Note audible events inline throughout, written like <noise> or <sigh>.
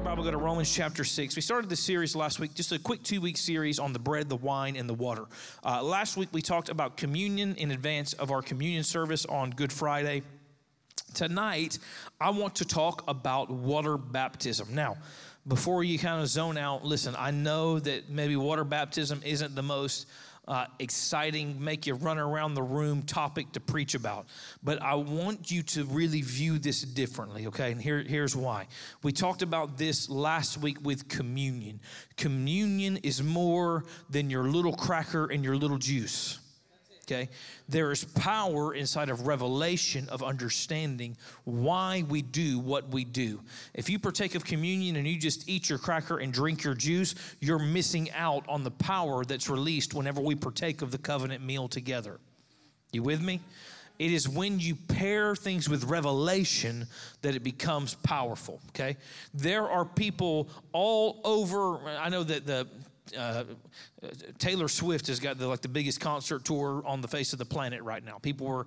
Every Bible, go to Romans chapter 6. We started this series last week, just a quick two week series on the bread, the wine, and the water. Uh, last week, we talked about communion in advance of our communion service on Good Friday. Tonight, I want to talk about water baptism. Now, before you kind of zone out, listen, I know that maybe water baptism isn't the most uh, exciting, make you run around the room topic to preach about. But I want you to really view this differently, okay? And here, here's why. We talked about this last week with communion. Communion is more than your little cracker and your little juice okay? There is power inside of revelation of understanding why we do what we do. If you partake of communion and you just eat your cracker and drink your juice, you're missing out on the power that's released whenever we partake of the covenant meal together. You with me? It is when you pair things with revelation that it becomes powerful, okay? There are people all over, I know that the uh, Taylor Swift has got the, like the biggest concert tour on the face of the planet right now. People were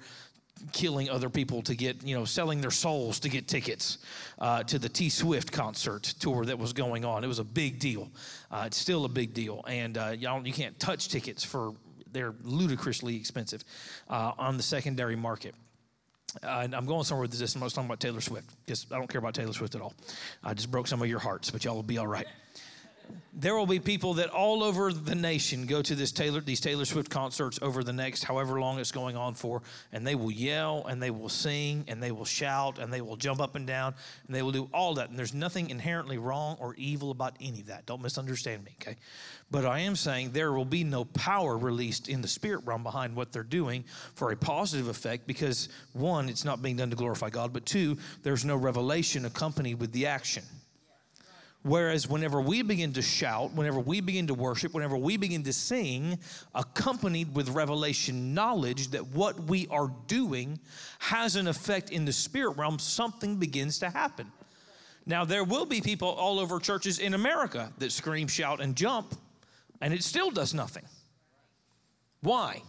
killing other people to get, you know, selling their souls to get tickets uh, to the T Swift concert tour that was going on. It was a big deal. Uh, it's still a big deal, and uh, y'all you can't touch tickets for they're ludicrously expensive uh, on the secondary market. Uh, I'm going somewhere with this. I'm talking about Taylor Swift because I don't care about Taylor Swift at all. I just broke some of your hearts, but y'all will be all right there will be people that all over the nation go to this Taylor, these Taylor Swift concerts over the next however long it's going on for, and they will yell and they will sing and they will shout and they will jump up and down and they will do all that. And there's nothing inherently wrong or evil about any of that. Don't misunderstand me, okay? But I am saying there will be no power released in the spirit realm behind what they're doing for a positive effect because one, it's not being done to glorify God, but two, there's no revelation accompanied with the action. Whereas whenever we begin to shout, whenever we begin to worship, whenever we begin to sing, accompanied with revelation knowledge that what we are doing has an effect in the spirit realm, something begins to happen. Now, there will be people all over churches in America that scream, shout, and jump, and it still does nothing. Why?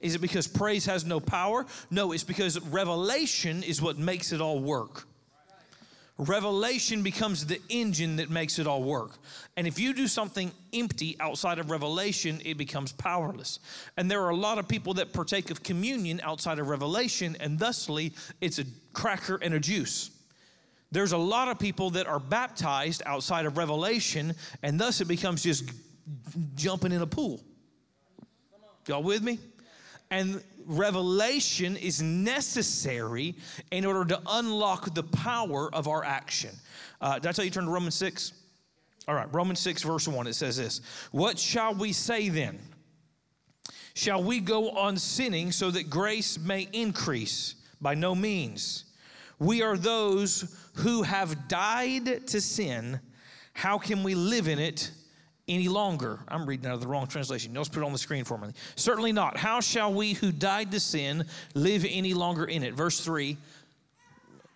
Is it because praise has no power? No, it's because revelation is what makes it all work. Revelation becomes the engine that makes it all work. And if you do something empty outside of revelation, it becomes powerless. And there are a lot of people that partake of communion outside of revelation, and thusly, it's a cracker and a juice. There's a lot of people that are baptized outside of revelation, and thus it becomes just jumping in a pool. Y'all with me? And revelation is necessary in order to unlock the power of our action. Uh, did I tell you turn to Romans 6? All right, Romans 6, verse 1, it says this What shall we say then? Shall we go on sinning so that grace may increase? By no means. We are those who have died to sin. How can we live in it any longer. I'm reading out of the wrong translation. Let's put it on the screen for me. Certainly not. How shall we who died to sin live any longer in it? Verse 3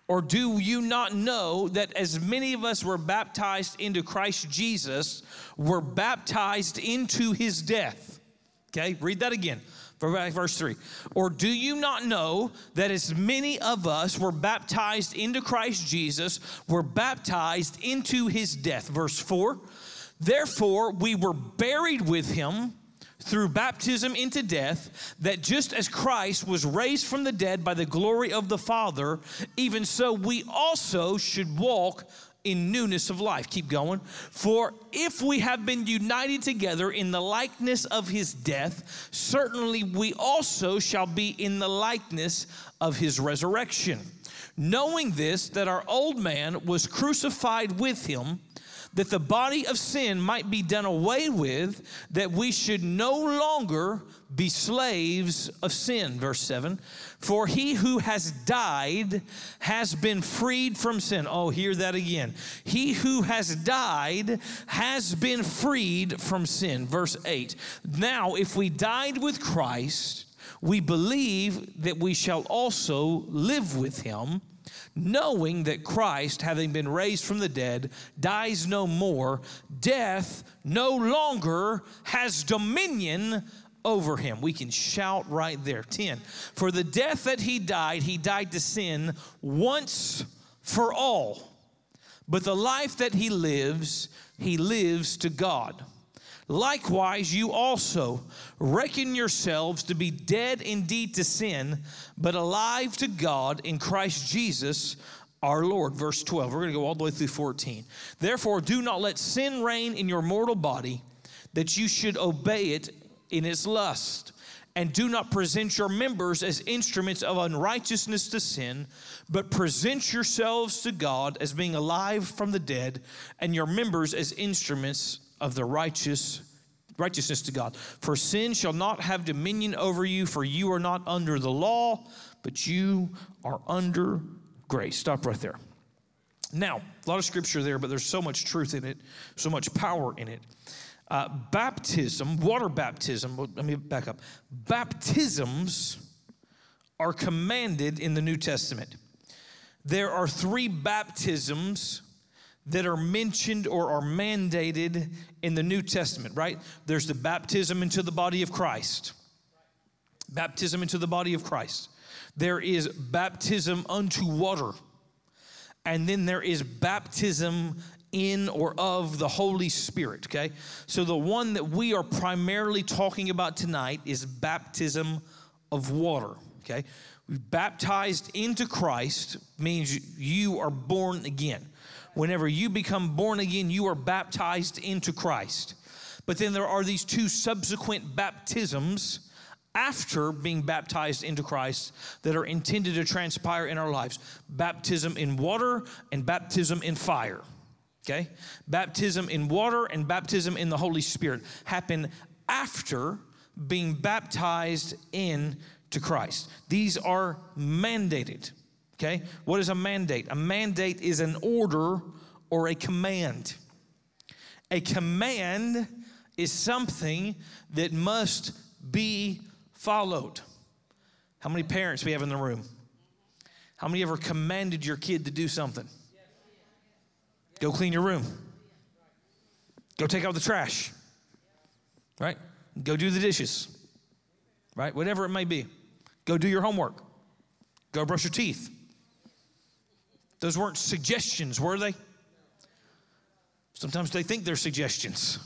Or do you not know that as many of us were baptized into Christ Jesus, were baptized into his death? Okay, read that again. Verse 3. Or do you not know that as many of us were baptized into Christ Jesus, were baptized into his death? Verse 4. Therefore, we were buried with him through baptism into death, that just as Christ was raised from the dead by the glory of the Father, even so we also should walk in newness of life. Keep going. For if we have been united together in the likeness of his death, certainly we also shall be in the likeness of his resurrection. Knowing this, that our old man was crucified with him that the body of sin might be done away with, that we should no longer be slaves of sin. Verse 7 For he who has died has been freed from sin. Oh, hear that again. He who has died has been freed from sin. Verse 8 Now, if we died with Christ, we believe that we shall also live with him, knowing that Christ, having been raised from the dead, dies no more, death no longer has dominion over him. We can shout right there. 10. For the death that he died, he died to sin once for all. But the life that he lives, he lives to God. Likewise, you also reckon yourselves to be dead indeed to sin, but alive to God in Christ Jesus our Lord. Verse 12. We're going to go all the way through 14. Therefore, do not let sin reign in your mortal body, that you should obey it in its lust. And do not present your members as instruments of unrighteousness to sin, but present yourselves to God as being alive from the dead, and your members as instruments of the righteous righteousness to God. For sin shall not have dominion over you, for you are not under the law, but you are under grace. Stop right there. Now, a lot of scripture there, but there's so much truth in it, so much power in it. Uh, baptism, water baptism, let me back up. Baptisms are commanded in the New Testament. There are three baptisms that are mentioned or are mandated in the New Testament, right? There's the baptism into the body of Christ. Baptism into the body of Christ. There is baptism unto water. And then there is baptism in or of the Holy Spirit, okay? So the one that we are primarily talking about tonight is baptism of water, okay? Baptized into Christ means you are born again. Whenever you become born again, you are baptized into Christ. But then there are these two subsequent baptisms after being baptized into Christ that are intended to transpire in our lives baptism in water and baptism in fire. Okay? Baptism in water and baptism in the Holy Spirit happen after being baptized in to Christ. These are mandated. Okay? What is a mandate? A mandate is an order or a command. A command is something that must be followed. How many parents we have in the room? How many ever commanded your kid to do something? Go clean your room. Go take out the trash. Right? Go do the dishes. Right? Whatever it may be. Go do your homework. Go brush your teeth. Those weren't suggestions, were they? Sometimes they think they're suggestions.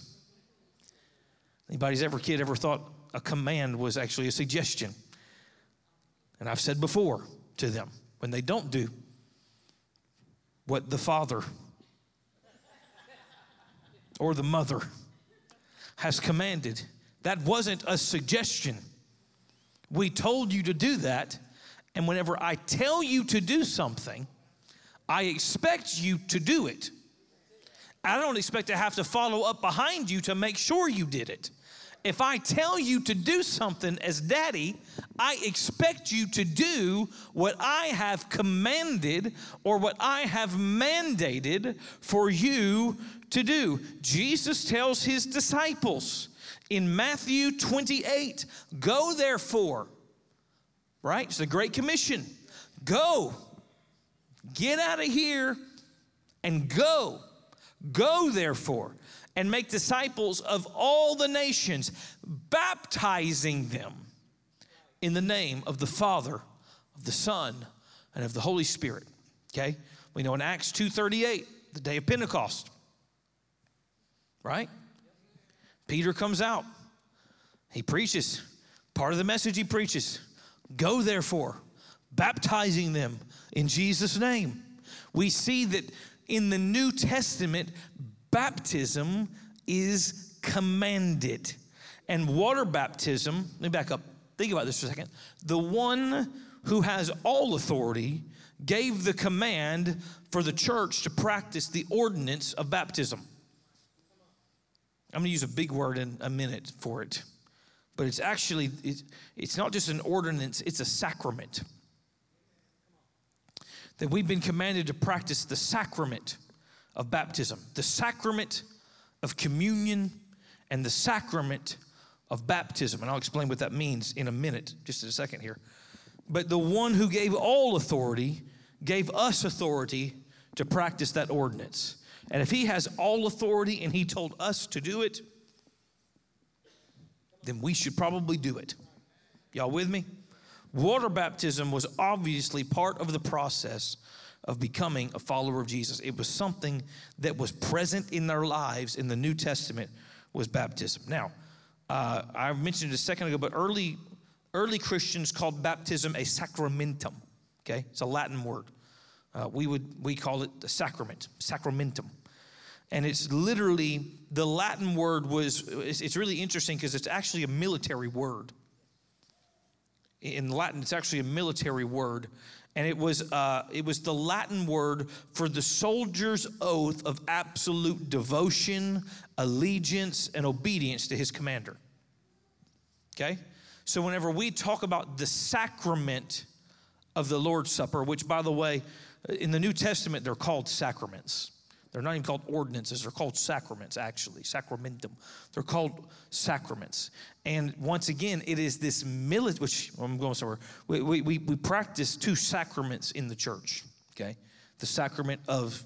Anybody's ever kid ever thought a command was actually a suggestion? And I've said before to them, when they don't do what the father or the mother has commanded, that wasn't a suggestion. We told you to do that, and whenever I tell you to do something, I expect you to do it. I don't expect to have to follow up behind you to make sure you did it. If I tell you to do something as daddy, I expect you to do what I have commanded or what I have mandated for you to do. Jesus tells his disciples in Matthew 28 Go therefore, right? It's the Great Commission. Go Get out of here and go. Go, therefore, and make disciples of all the nations, baptizing them in the name of the Father, of the Son, and of the Holy Spirit. Okay? We know in Acts 2:38, the day of Pentecost. Right? Peter comes out. He preaches. Part of the message he preaches. Go therefore, baptizing them in Jesus' name. We see that in the New Testament, baptism is commanded. And water baptism, let me back up. Think about this for a second. The one who has all authority gave the command for the church to practice the ordinance of baptism. I'm going to use a big word in a minute for it, but it's actually, it's not just an ordinance, it's a sacrament that we've been commanded to practice the sacrament of baptism, the sacrament of communion, and the sacrament of baptism. And I'll explain what that means in a minute, just in a second here. But the one who gave all authority gave us authority to practice that ordinance. And if he has all authority and he told us to do it, then we should probably do it. Y'all with me? Water baptism was obviously part of the process of becoming a follower of Jesus. It was something that was present in their lives in the New Testament was baptism. Now, uh, I mentioned it a second ago, but early early Christians called baptism a sacramentum. Okay, it's a Latin word. Uh, we would we call it the sacrament, sacramentum, and it's literally the Latin word was. It's, it's really interesting because it's actually a military word. In Latin, it's actually a military word, and it was uh, it was the Latin word for the soldier's oath of absolute devotion, allegiance, and obedience to his commander. Okay, so whenever we talk about the sacrament of the Lord's Supper, which by the way, in the New Testament they're called sacraments. They're not even called ordinances, they're called sacraments, actually, sacramentum. They're called sacraments. And once again, it is this military, which I'm going somewhere, we, we, we, we practice two sacraments in the church, okay? The sacrament of,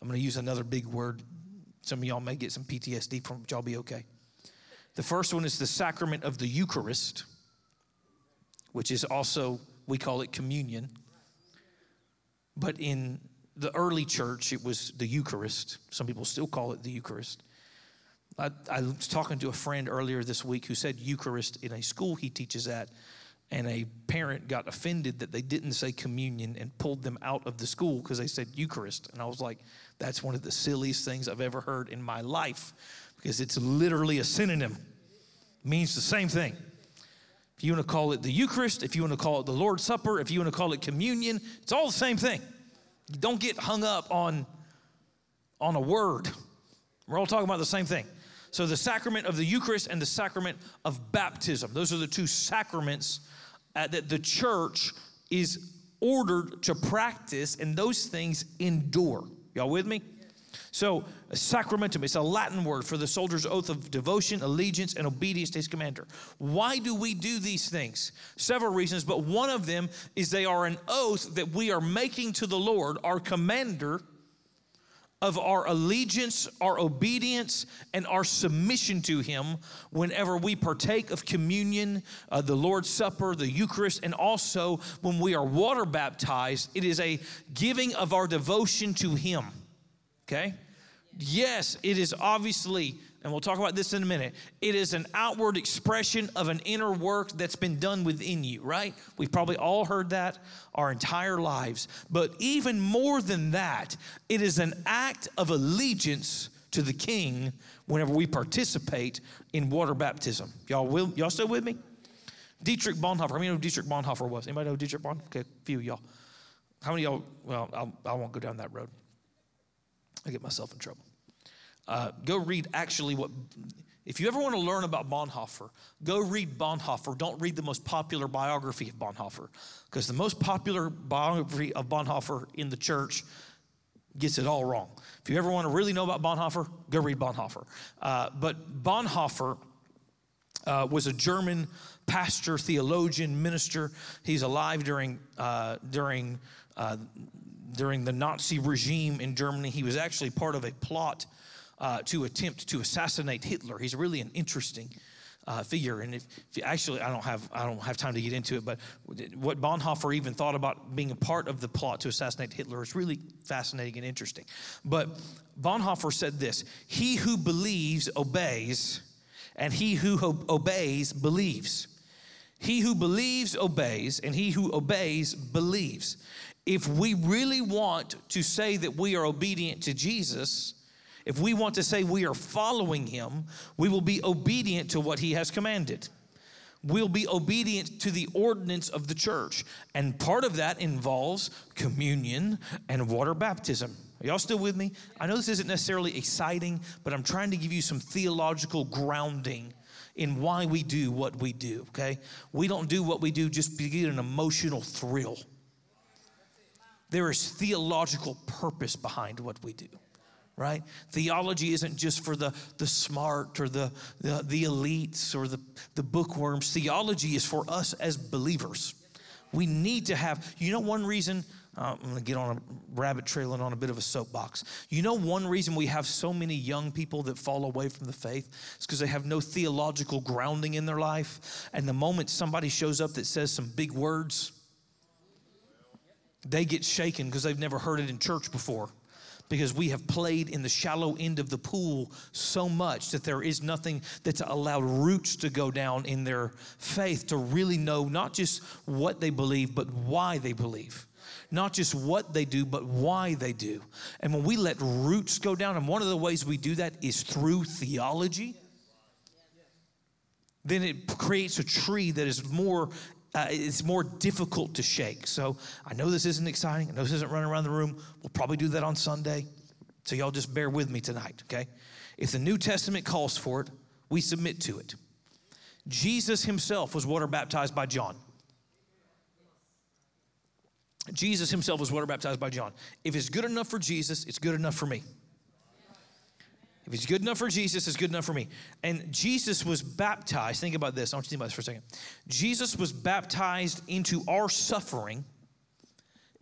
I'm going to use another big word. Some of y'all may get some PTSD from, but y'all be okay. The first one is the sacrament of the Eucharist, which is also, we call it communion. But in the early church, it was the Eucharist. Some people still call it the Eucharist. I, I, was talking to a friend earlier this week who said Eucharist in a school he teaches at, and a parent got offended that they didn't say communion and pulled them out of the school because they said Eucharist. And I was like, that's one of the silliest things I've ever heard in my life because it's literally a synonym, it means the same thing. If you want to call it the Eucharist, if you want to call it the Lord's Supper, if you want to call it communion, it's all the same thing. Don't get hung up on, on a word. We're all talking about the same thing. So, the sacrament of the Eucharist and the sacrament of baptism, those are the two sacraments uh, that the church is ordered to practice, and those things endure. Y'all with me? So, sacramentum, it's a Latin word for the soldier's oath of devotion, allegiance, and obedience to his commander. Why do we do these things? Several reasons, but one of them is they are an oath that we are making to the Lord, our commander, of our allegiance, our obedience, and our submission to Him whenever we partake of communion, uh, the Lord's Supper, the Eucharist, and also when we are water baptized. It is a giving of our devotion to Him. Okay? Yes, it is obviously, and we'll talk about this in a minute, it is an outward expression of an inner work that's been done within you, right? We've probably all heard that our entire lives. But even more than that, it is an act of allegiance to the king whenever we participate in water baptism. Y'all will y'all still with me? Dietrich Bonhoeffer. How many know Dietrich Bonhoeffer was? Anybody know Dietrich Bonhoeffer? Okay, a few y'all. How many y'all? Well, I'll, I will not go down that road. I get myself in trouble. Uh, go read actually what, if you ever want to learn about Bonhoeffer, go read Bonhoeffer. Don't read the most popular biography of Bonhoeffer, because the most popular biography of Bonhoeffer in the church gets it all wrong. If you ever want to really know about Bonhoeffer, go read Bonhoeffer. Uh, but Bonhoeffer uh, was a German pastor, theologian, minister. He's alive during, uh, during uh, during the Nazi regime in Germany. He was actually part of a plot uh, to attempt to assassinate Hitler. He's really an interesting uh, figure. And if, if actually, I don't have I don't have time to get into it, but what Bonhoeffer even thought about being a part of the plot to assassinate Hitler is really fascinating and interesting. But Bonhoeffer said this: "He who believes obeys, and he who ho- obeys believes." He who believes obeys, and he who obeys believes if we really want to say that we are obedient to Jesus, if we want to say we are following him, we will be obedient to what he has commanded. We'll be obedient to the ordinance of the church. And part of that involves communion and water baptism. Are y'all still with me? I know this isn't necessarily exciting, but I'm trying to give you some theological grounding in why we do what we do, okay? We don't do what we do just to get an emotional thrill. There is theological purpose behind what we do, right? Theology isn't just for the, the smart or the, the, the elites or the, the bookworms. Theology is for us as believers. We need to have, you know, one reason, uh, I'm gonna get on a rabbit trail and on a bit of a soapbox. You know, one reason we have so many young people that fall away from the faith is because they have no theological grounding in their life. And the moment somebody shows up that says some big words, they get shaken because they've never heard it in church before because we have played in the shallow end of the pool so much that there is nothing that's allowed roots to go down in their faith to really know not just what they believe, but why they believe. Not just what they do, but why they do. And when we let roots go down, and one of the ways we do that is through theology, then it creates a tree that is more uh, it's more difficult to shake. So I know this isn't exciting. I know this isn't running around the room. We'll probably do that on Sunday. So y'all just bear with me tonight, okay? If the New Testament calls for it, we submit to it. Jesus himself was water baptized by John. Jesus himself was water baptized by John. If it's good enough for Jesus, it's good enough for me. If it's good enough for Jesus, it's good enough for me. And Jesus was baptized. Think about this. I want you to think about this for a second. Jesus was baptized into our suffering,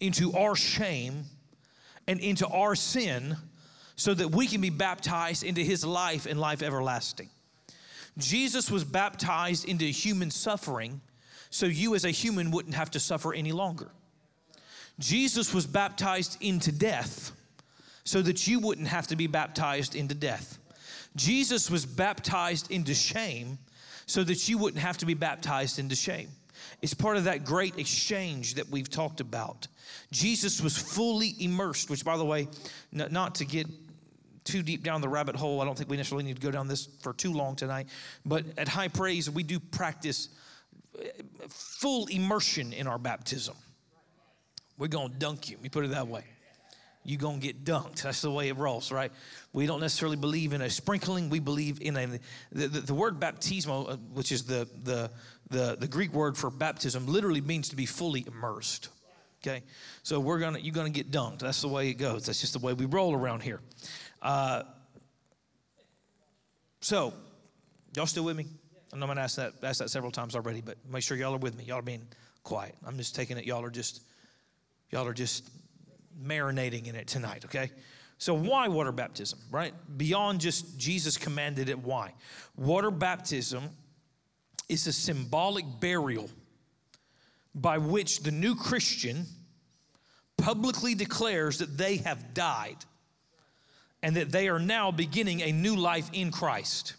into our shame, and into our sin so that we can be baptized into his life and life everlasting. Jesus was baptized into human suffering so you as a human wouldn't have to suffer any longer. Jesus was baptized into death so that you wouldn't have to be baptized into death. Jesus was baptized into shame so that you wouldn't have to be baptized into shame. It's part of that great exchange that we've talked about. Jesus was fully immersed, which, by the way, not to get too deep down the rabbit hole, I don't think we necessarily need to go down this for too long tonight, but at High Praise, we do practice uh, full immersion in our baptism. We're going to dunk you, we put it that way you're going to get dunked. That's the way it rolls, right? We don't necessarily believe in a sprinkling. We believe in a, the, the, the word baptismo, uh, which is the, the, the, the Greek word for baptism, literally means to be fully immersed. Okay? So we're to, you're to get dunked. That's the way it goes. That's just the way we roll around here. Uh, so, y'all still with me? I'm to ask that, ask that several times already, but make sure y'all are with me. Y'all are being quiet. I'm just taking it. Y'all are just, y'all are just marinating in it tonight, okay? So, why water baptism, right? Beyond just Jesus commanded it, why? Water baptism is a symbolic burial by which the new Christian publicly declares that they have died and that they are now beginning a new life in Christ.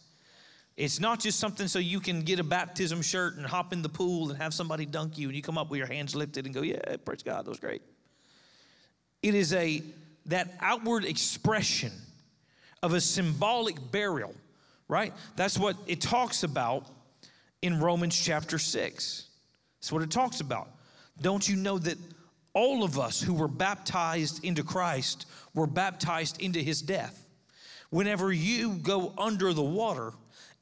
It's not just something so you can get a baptism shirt and hop in the pool and have somebody dunk you and you come up with your hands lifted and go, Yeah, praise God, that was great. It is a that outward expression of a symbolic burial, right? That's what it talks about in Romans chapter 6. That's what it talks about. Don't you know that all of us who were baptized into Christ were baptized into his death? Whenever you go under the water,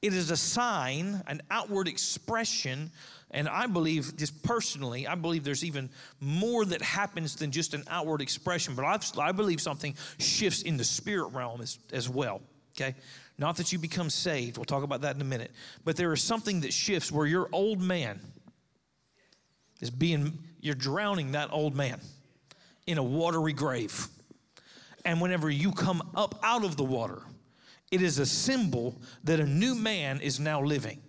it is a sign, an outward expression and I believe, just personally, I believe there's even more that happens than just an outward expression, but I've, i believe something shifts in the spirit realm as, as well, okay? Not that you become saved, we'll talk about that in a minute, but there is something that shifts where your old man is being, you're drowning that old man in a watery grave. And whenever you come up out of the water, it is a symbol that a new man is now living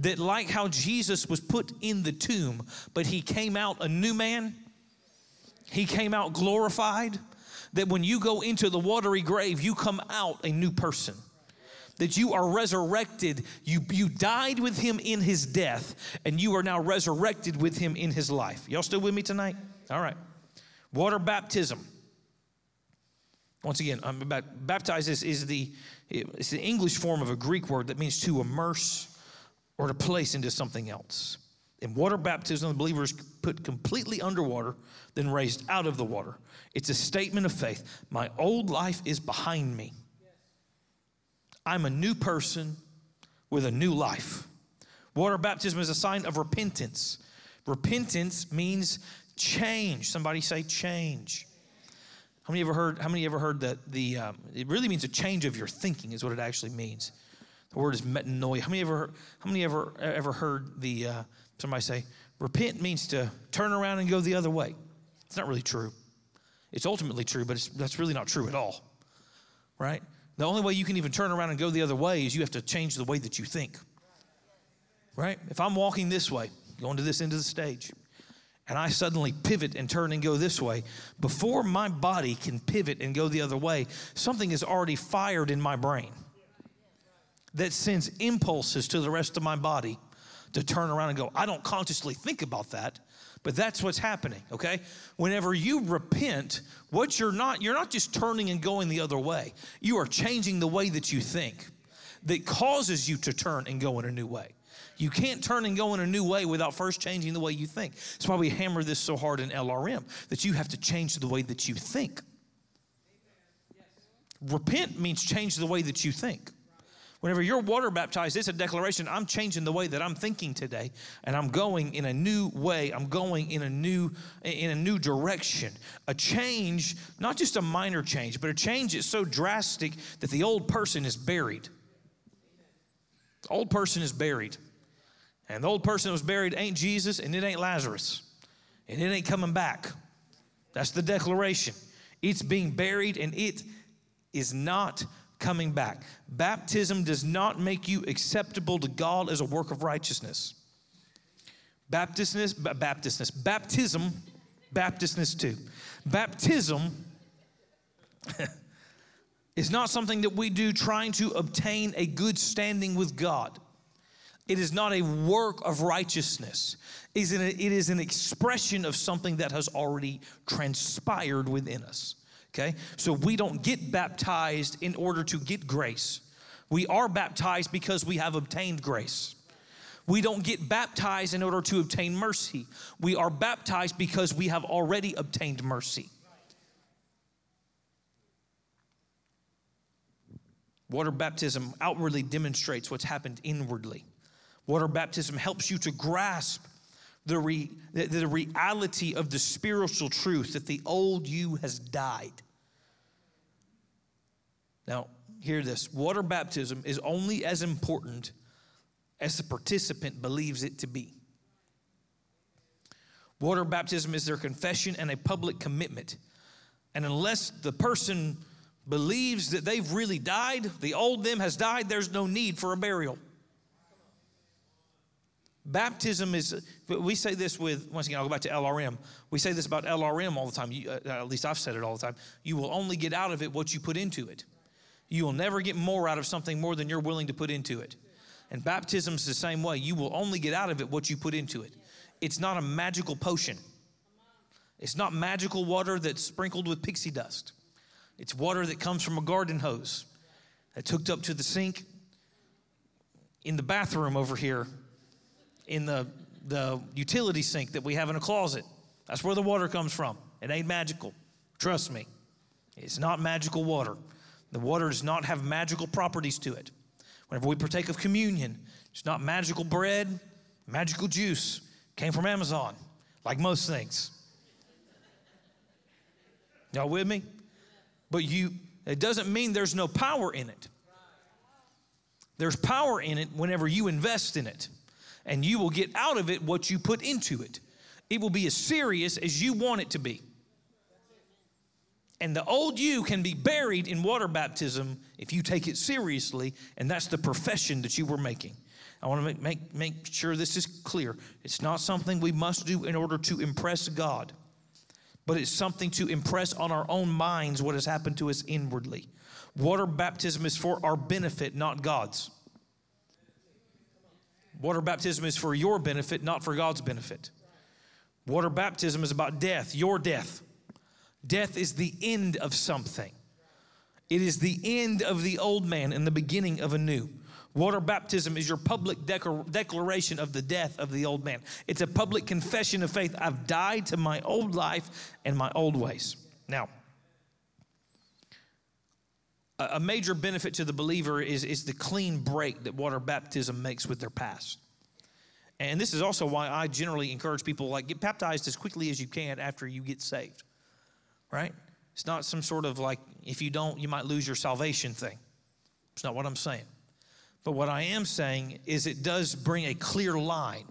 that, like how Jesus was put in the tomb, but he came out a new man, he came out glorified, that when you go into the watery grave, you come out a new person. That you are resurrected. You, you died with him in his death, and you are now resurrected with him in his life. Y'all still with me tonight? All right. Water baptism. Once again, um, I'm about, baptize is, is the it's the English form of a Greek word that means to immerse or to place into something else. In water baptism, the believer is put completely underwater, then raised out of the water. It's a statement of faith. My old life is behind me. I'm a new person with a new life. Water baptism is a sign of repentance. Repentance means change. Somebody say change. How many ever heard? How many ever heard that the? Um, it really means a change of your thinking is what it actually means. The word is metanoia. How many ever? How many ever ever heard the? Uh, somebody say repent means to turn around and go the other way. It's not really true. It's ultimately true, but that's really not true at all. Right? The only way you can even turn around and go the other way is you have to change the way that you think. Right? If I'm walking this way, going to this end of the stage, and I suddenly pivot and turn and go this way, before my body can pivot and go the other way, something is already fired in my brain that sends impulses to the rest of my body to turn around and go. I don't consciously think about that, but that's what's happening, okay? Whenever you repent, what you're not, you're not just turning and going the other way. You are changing the way that you think that causes you to turn and go in a new way. You can't turn and go in a new way without first changing the way you think. That's why we hammer this so hard in LRM that you have to change the way that you think. Repent means change the way that you think. Whenever you're water baptized, it's a declaration I'm changing the way that I'm thinking today and I'm going in a new way. I'm going in a new in a new direction. A change, not just a minor change, but a change that's so drastic that the old person is buried. The old person is buried. And the old person that was buried ain't Jesus and it ain't Lazarus. And it ain't coming back. That's the declaration. It's being buried and it is not coming back. Baptism does not make you acceptable to God as a work of righteousness. Baptistness, Baptistness, baptism, Baptistness too. Baptism <laughs> is not something that we do trying to obtain a good standing with God. It is not a work of righteousness. It is an expression of something that has already transpired within us. Okay? So we don't get baptized in order to get grace. We are baptized because we have obtained grace. We don't get baptized in order to obtain mercy. We are baptized because we have already obtained mercy. Water baptism outwardly demonstrates what's happened inwardly. Water baptism helps you to grasp the, re, the, the reality of the spiritual truth that the old you has died. Now, hear this water baptism is only as important as the participant believes it to be. Water baptism is their confession and a public commitment. And unless the person believes that they've really died, the old them has died, there's no need for a burial. Baptism is, we say this with, once again, I'll go back to LRM. We say this about LRM all the time. You, uh, at least I've said it all the time. You will only get out of it what you put into it. You will never get more out of something more than you're willing to put into it. And baptism is the same way. You will only get out of it what you put into it. It's not a magical potion, it's not magical water that's sprinkled with pixie dust. It's water that comes from a garden hose that's hooked up to the sink in the bathroom over here in the, the utility sink that we have in a closet. That's where the water comes from. It ain't magical. Trust me. It's not magical water. The water does not have magical properties to it. Whenever we partake of communion, it's not magical bread, magical juice. Came from Amazon, like most things. Y'all with me? But you, it doesn't mean there's no power in it. There's power in it whenever you invest in it and you will get out of it what you put into it. It will be as serious as you want it to be. And the old you can be buried in water baptism if you take it seriously, and that's the profession that you were making. I want to make, make, make sure this is clear. It's not something we must do in order to impress God, but it's something to impress on our own minds what has happened to us inwardly. Water baptism is for our benefit, not God's. Water baptism is for your benefit, not for God's benefit. Water baptism is about death, your death. Death is the end of something, it is the end of the old man and the beginning of a new. Water baptism is your public declaration of the death of the old man. It's a public confession of faith. I've died to my old life and my old ways. Now, a major benefit to the believer is, is the clean break that water baptism makes with their past. And this is also why I generally encourage people like get baptized as quickly as you can after you get saved. Right? It's not some sort of like, if you don't, you might lose your salvation thing. It's not what I'm saying. But what I am saying is it does bring a clear line.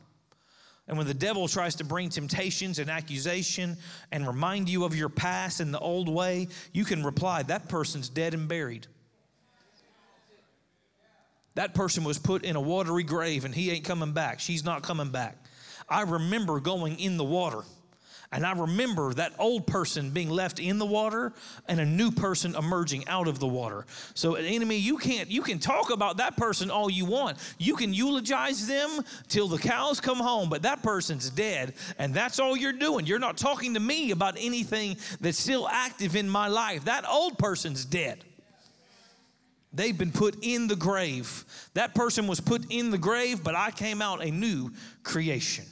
And when the devil tries to bring temptations and accusation and remind you of your past and the old way, you can reply, that person's dead and buried. That person was put in a watery grave and he ain't coming back. She's not coming back. I remember going in the water. And I remember that old person being left in the water and a new person emerging out of the water. So, enemy, you can't, you can talk about that person all you want. You can eulogize them till the cows come home, but that person's dead, and that's all you're doing. You're not talking to me about anything that's still active in my life. That old person's dead. They've been put in the grave. That person was put in the grave, but I came out a new creation.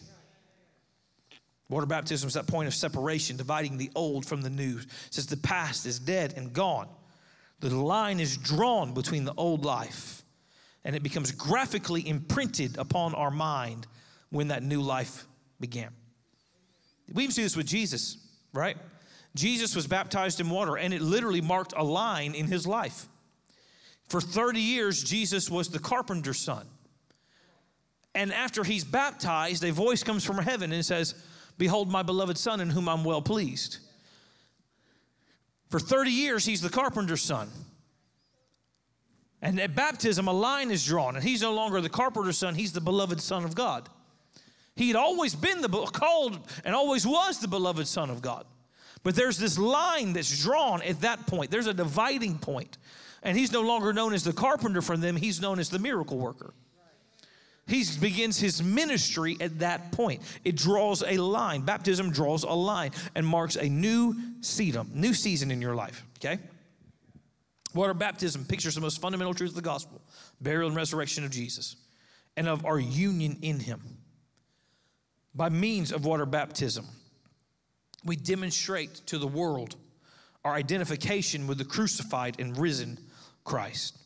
Water baptism is that point of separation, dividing the old from the new. Says the past is dead and gone. The line is drawn between the old life, and it becomes graphically imprinted upon our mind when that new life began. We even see this with Jesus, right? Jesus was baptized in water, and it literally marked a line in his life. For 30 years, Jesus was the carpenter's son. And after he's baptized, a voice comes from heaven and says, Behold, my beloved son in whom I'm well pleased. For 30 years, he's the carpenter's son. And at baptism, a line is drawn, and he's no longer the carpenter's son, he's the beloved son of God. He had always been the called and always was the beloved son of God. But there's this line that's drawn at that point. There's a dividing point. And he's no longer known as the carpenter for them, he's known as the miracle worker. He begins his ministry at that point. It draws a line. Baptism draws a line and marks a new season, new season in your life, okay? Water baptism pictures the most fundamental truth of the gospel burial and resurrection of Jesus and of our union in him. By means of water baptism, we demonstrate to the world our identification with the crucified and risen Christ.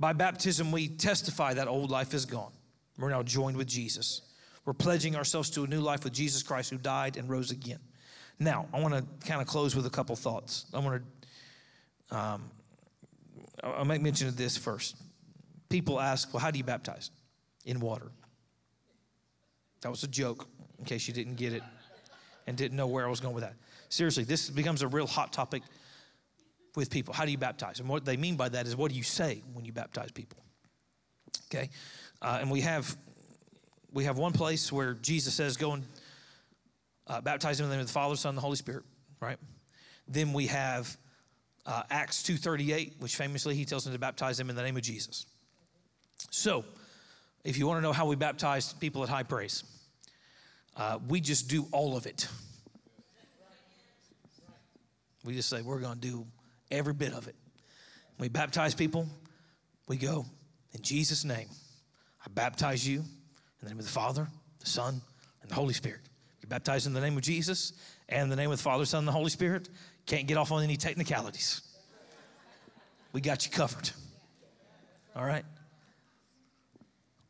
By baptism, we testify that old life is gone. We're now joined with Jesus. We're pledging ourselves to a new life with Jesus Christ who died and rose again. Now, I want to kind of close with a couple thoughts. I want to, um, I'll make mention of this first. People ask, well, how do you baptize? In water. That was a joke, in case you didn't get it and didn't know where I was going with that. Seriously, this becomes a real hot topic with people. How do you baptize? And what they mean by that is what do you say when you baptize people? Okay, uh, and we have we have one place where Jesus says, "Go and uh, baptize them in the name of the Father, Son, and the Holy Spirit." Right. Then we have uh, Acts two thirty eight, which famously he tells them to baptize them in the name of Jesus. So, if you want to know how we baptize people at High Praise, uh, we just do all of it. We just say we're going to do every bit of it. We baptize people, we go, in Jesus' name, I baptize you in the name of the Father, the Son, and the Holy Spirit. You're baptized in the name of Jesus and the name of the Father, Son, and the Holy Spirit. Can't get off on any technicalities. We got you covered. All right?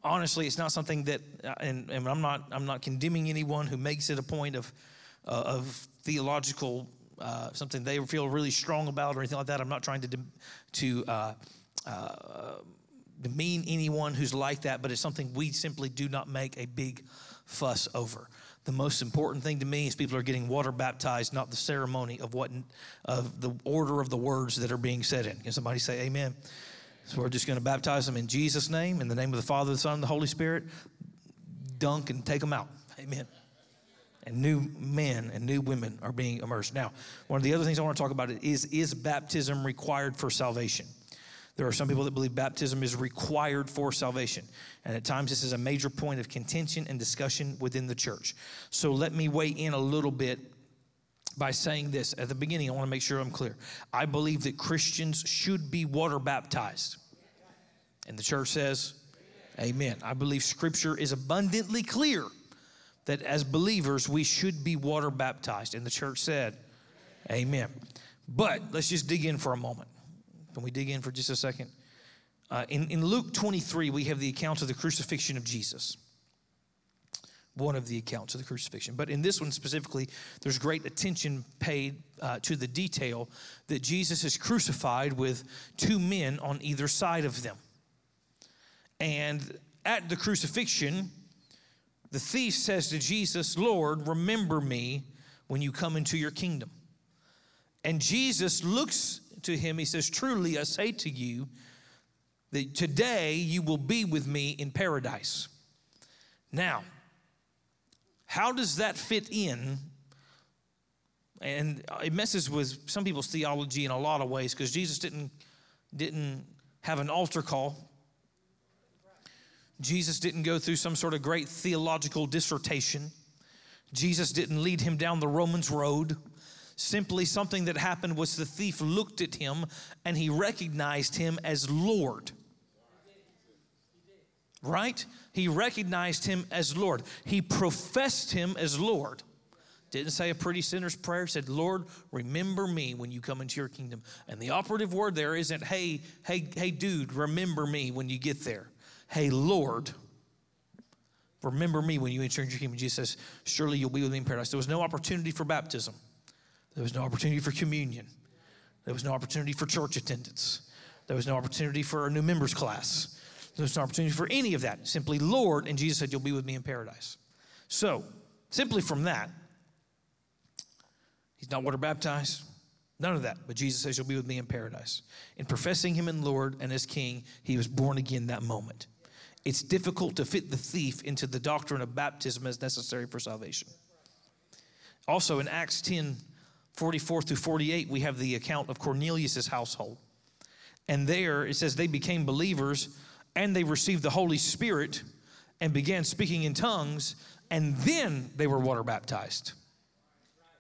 Honestly, it's not something that, uh, and, and I'm not, I'm not condemning anyone who makes it a point of, uh, of theological uh, something they feel really strong about or anything like that. I'm not trying to to uh, uh, demean anyone who's like that, but it's something we simply do not make a big fuss over. The most important thing to me is people are getting water baptized, not the ceremony of what of the order of the words that are being said in. Can somebody say Amen? So we're just going to baptize them in Jesus' name, in the name of the Father, the Son, and the Holy Spirit. Dunk and take them out. Amen and new men and new women are being immersed. Now, one of the other things I want to talk about is is baptism required for salvation? There are some people that believe baptism is required for salvation. And at times, this is a major point of contention and discussion within the church. So let me weigh in a little bit by saying this. At the beginning, I want to make sure I'm clear. I believe that Christians should be water baptized. And the church says, Amen. I believe scripture is abundantly clear that as believers we should be water baptized. And the church said, Amen. But let's just dig in for a moment. Can we dig in for just a second? Uh, in, in Luke 23, we have the account of the crucifixion of Jesus. one of the accounts of the crucifixion. But in this one specifically, there's great attention paid uh, to the detail that Jesus is crucified with two men on either side of them. And at the crucifixion, the thief says to Jesus, Lord, remember me when you come into your kingdom. And Jesus looks to him, he says, Truly I say to you that today you will be with me in paradise. Now, how does that fit in? And it messes with some people's theology in a lot of ways because Jesus didn't, didn't have an altar call. Jesus didn't go through some sort of great theological dissertation. Jesus didn't lead him down the Romans road. Simply something that happened was the thief looked at him and he recognized him as Lord. Right? He recognized him as Lord. He professed him as Lord. Didn't say a pretty sinner's prayer, said, Lord, remember me when you come into your kingdom. And the operative word there isn't, hey, hey, hey, dude, remember me when you get there. Hey, Lord, remember me when you enter your kingdom. Jesus says, surely you'll be with me in paradise. There was no opportunity for baptism. There was no opportunity for communion. There was no opportunity for church attendance. There was no opportunity for a new members class. There was no opportunity for any of that. Simply Lord, and Jesus said, You'll be with me in paradise. So, simply from that, he's not water baptized, none of that. But Jesus says, You'll be with me in paradise. In professing him in Lord and as King, he was born again that moment. It's difficult to fit the thief into the doctrine of baptism as necessary for salvation. Also, in Acts 10, 44 through 48, we have the account of Cornelius' household. And there it says they became believers and they received the Holy Spirit and began speaking in tongues, and then they were water baptized.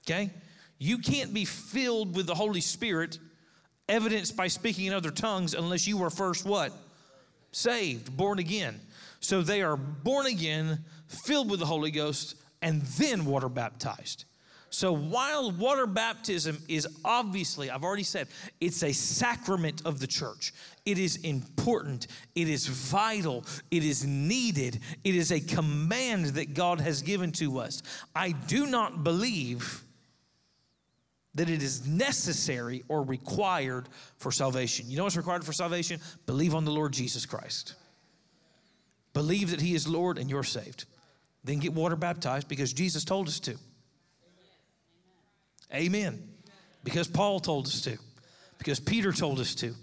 Okay? You can't be filled with the Holy Spirit, evidenced by speaking in other tongues, unless you were first what? Saved, born again. So they are born again, filled with the Holy Ghost, and then water baptized. So while water baptism is obviously, I've already said, it's a sacrament of the church. It is important, it is vital, it is needed, it is a command that God has given to us. I do not believe that it is necessary or required for salvation. You know what's required for salvation? Believe on the Lord Jesus Christ. Believe that He is Lord and you're saved. Then get water baptized because Jesus told us to. Amen. Because Paul told us to, because Peter told us to,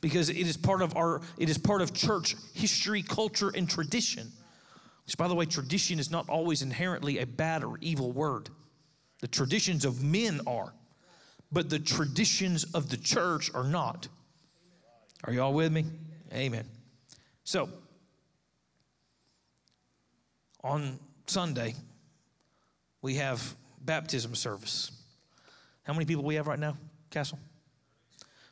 because it is part of our, it is part of church history, culture, and tradition. Which, by the way, tradition is not always inherently a bad or evil word. The traditions of men are, but the traditions of the church are not. Are you all with me? Amen. So, on Sunday, we have baptism service. How many people we have right now, Castle?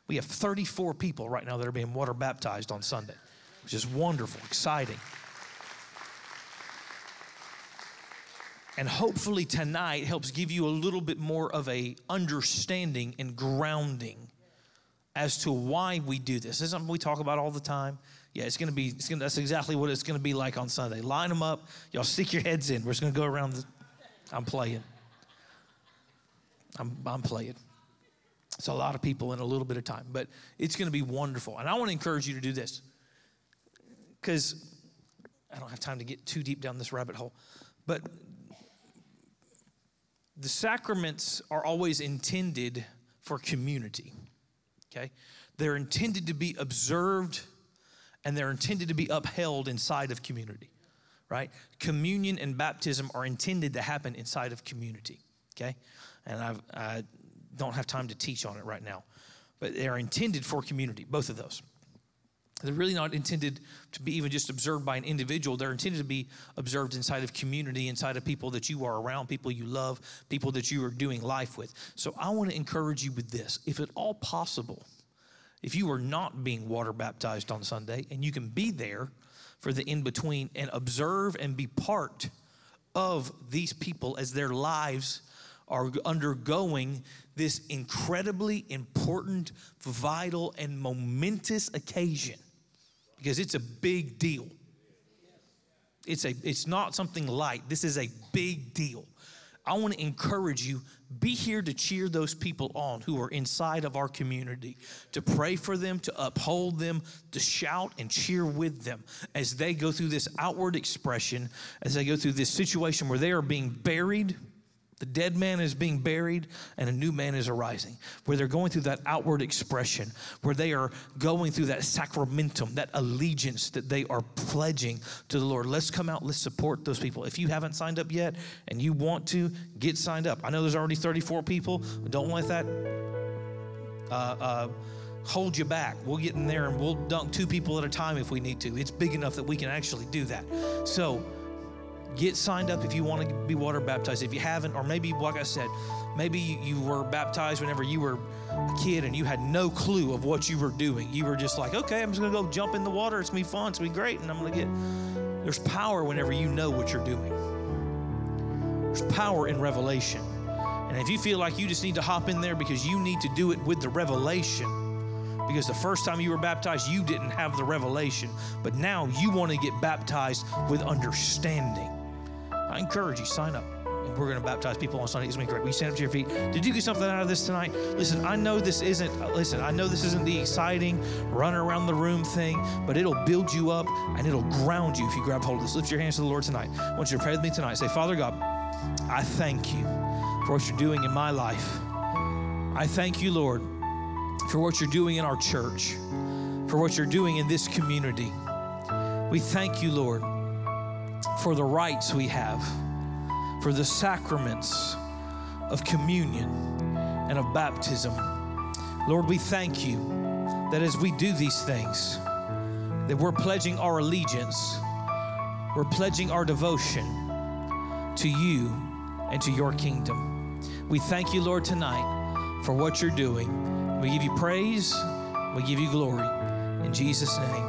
We have 34 people right now that are being water baptized on Sunday, which is wonderful, exciting. And hopefully tonight helps give you a little bit more of a understanding and grounding as to why we do this. This is something we talk about all the time. Yeah, it's gonna be. It's gonna, that's exactly what it's gonna be like on Sunday. Line them up. Y'all stick your heads in. We're just gonna go around. The, I'm playing. I'm, I'm playing. It's a lot of people in a little bit of time, but it's to be wonderful. And I want to encourage you to do this because I don't have time to get too deep down this rabbit hole. But the sacraments are always intended for community, okay? They're intended to be observed and they're intended to be upheld inside of community, right? Communion and baptism are intended to happen inside of community, okay? and I've, I don't have time to teach on it right now. But they are intended for community, both of those. They're really not intended to be even just observed by an individual. They're intended to be observed inside of community, inside of people that you are around, people you love, people that you are doing life with. So I want to encourage you with this. If at all possible, if you are not being water baptized on Sunday and you can be there for the in between and observe and be part of these people as their lives are undergoing this incredibly important, vital, and momentous occasion because it's a big deal. it's a it's not something light. This is a big deal. I want to encourage you be here to cheer those people on who are inside of our community, to pray for them, to uphold them, to shout and cheer with them as they go through this outward expression, as they go through this situation where they are being buried the dead man is being buried and a new man is arising, where they're going through that outward expression, where they are going through that sacramentum, that allegiance that they are pledging to the Lord. Let's come out, let's support those people. If you haven't signed up yet and you want to, get signed up. I know there's already 34 people. Don't let that uh, uh, hold you back. We'll get in there and we'll dunk two people at a time if we need to. It's big enough that we can actually do that. So, Get signed up if you want to be water baptized. If you haven't, or maybe, like I said, maybe you were baptized whenever you were a kid and you had no clue of what you were doing. You were just like, okay, I'm just going to go jump in the water. It's going to be fun. It's going to be great. And I'm going to get. There's power whenever you know what you're doing, there's power in revelation. And if you feel like you just need to hop in there because you need to do it with the revelation, because the first time you were baptized, you didn't have the revelation, but now you want to get baptized with understanding. I encourage you, sign up. And we're going to baptize people on Sunday. It's going to be great. You stand up to your feet? Did you get something out of this tonight? Listen, I know this isn't, uh, listen, I know this isn't the exciting run around the room thing, but it'll build you up and it'll ground you if you grab hold of this. Lift your hands to the Lord tonight. I want you to pray with me tonight. Say, Father God, I thank you for what you're doing in my life. I thank you, Lord, for what you're doing in our church, for what you're doing in this community. We thank you, Lord for the rites we have, for the sacraments of communion and of baptism. Lord, we thank you that as we do these things, that we're pledging our allegiance, we're pledging our devotion to you and to your kingdom. We thank you, Lord, tonight for what you're doing. We give you praise, we give you glory. In Jesus' name.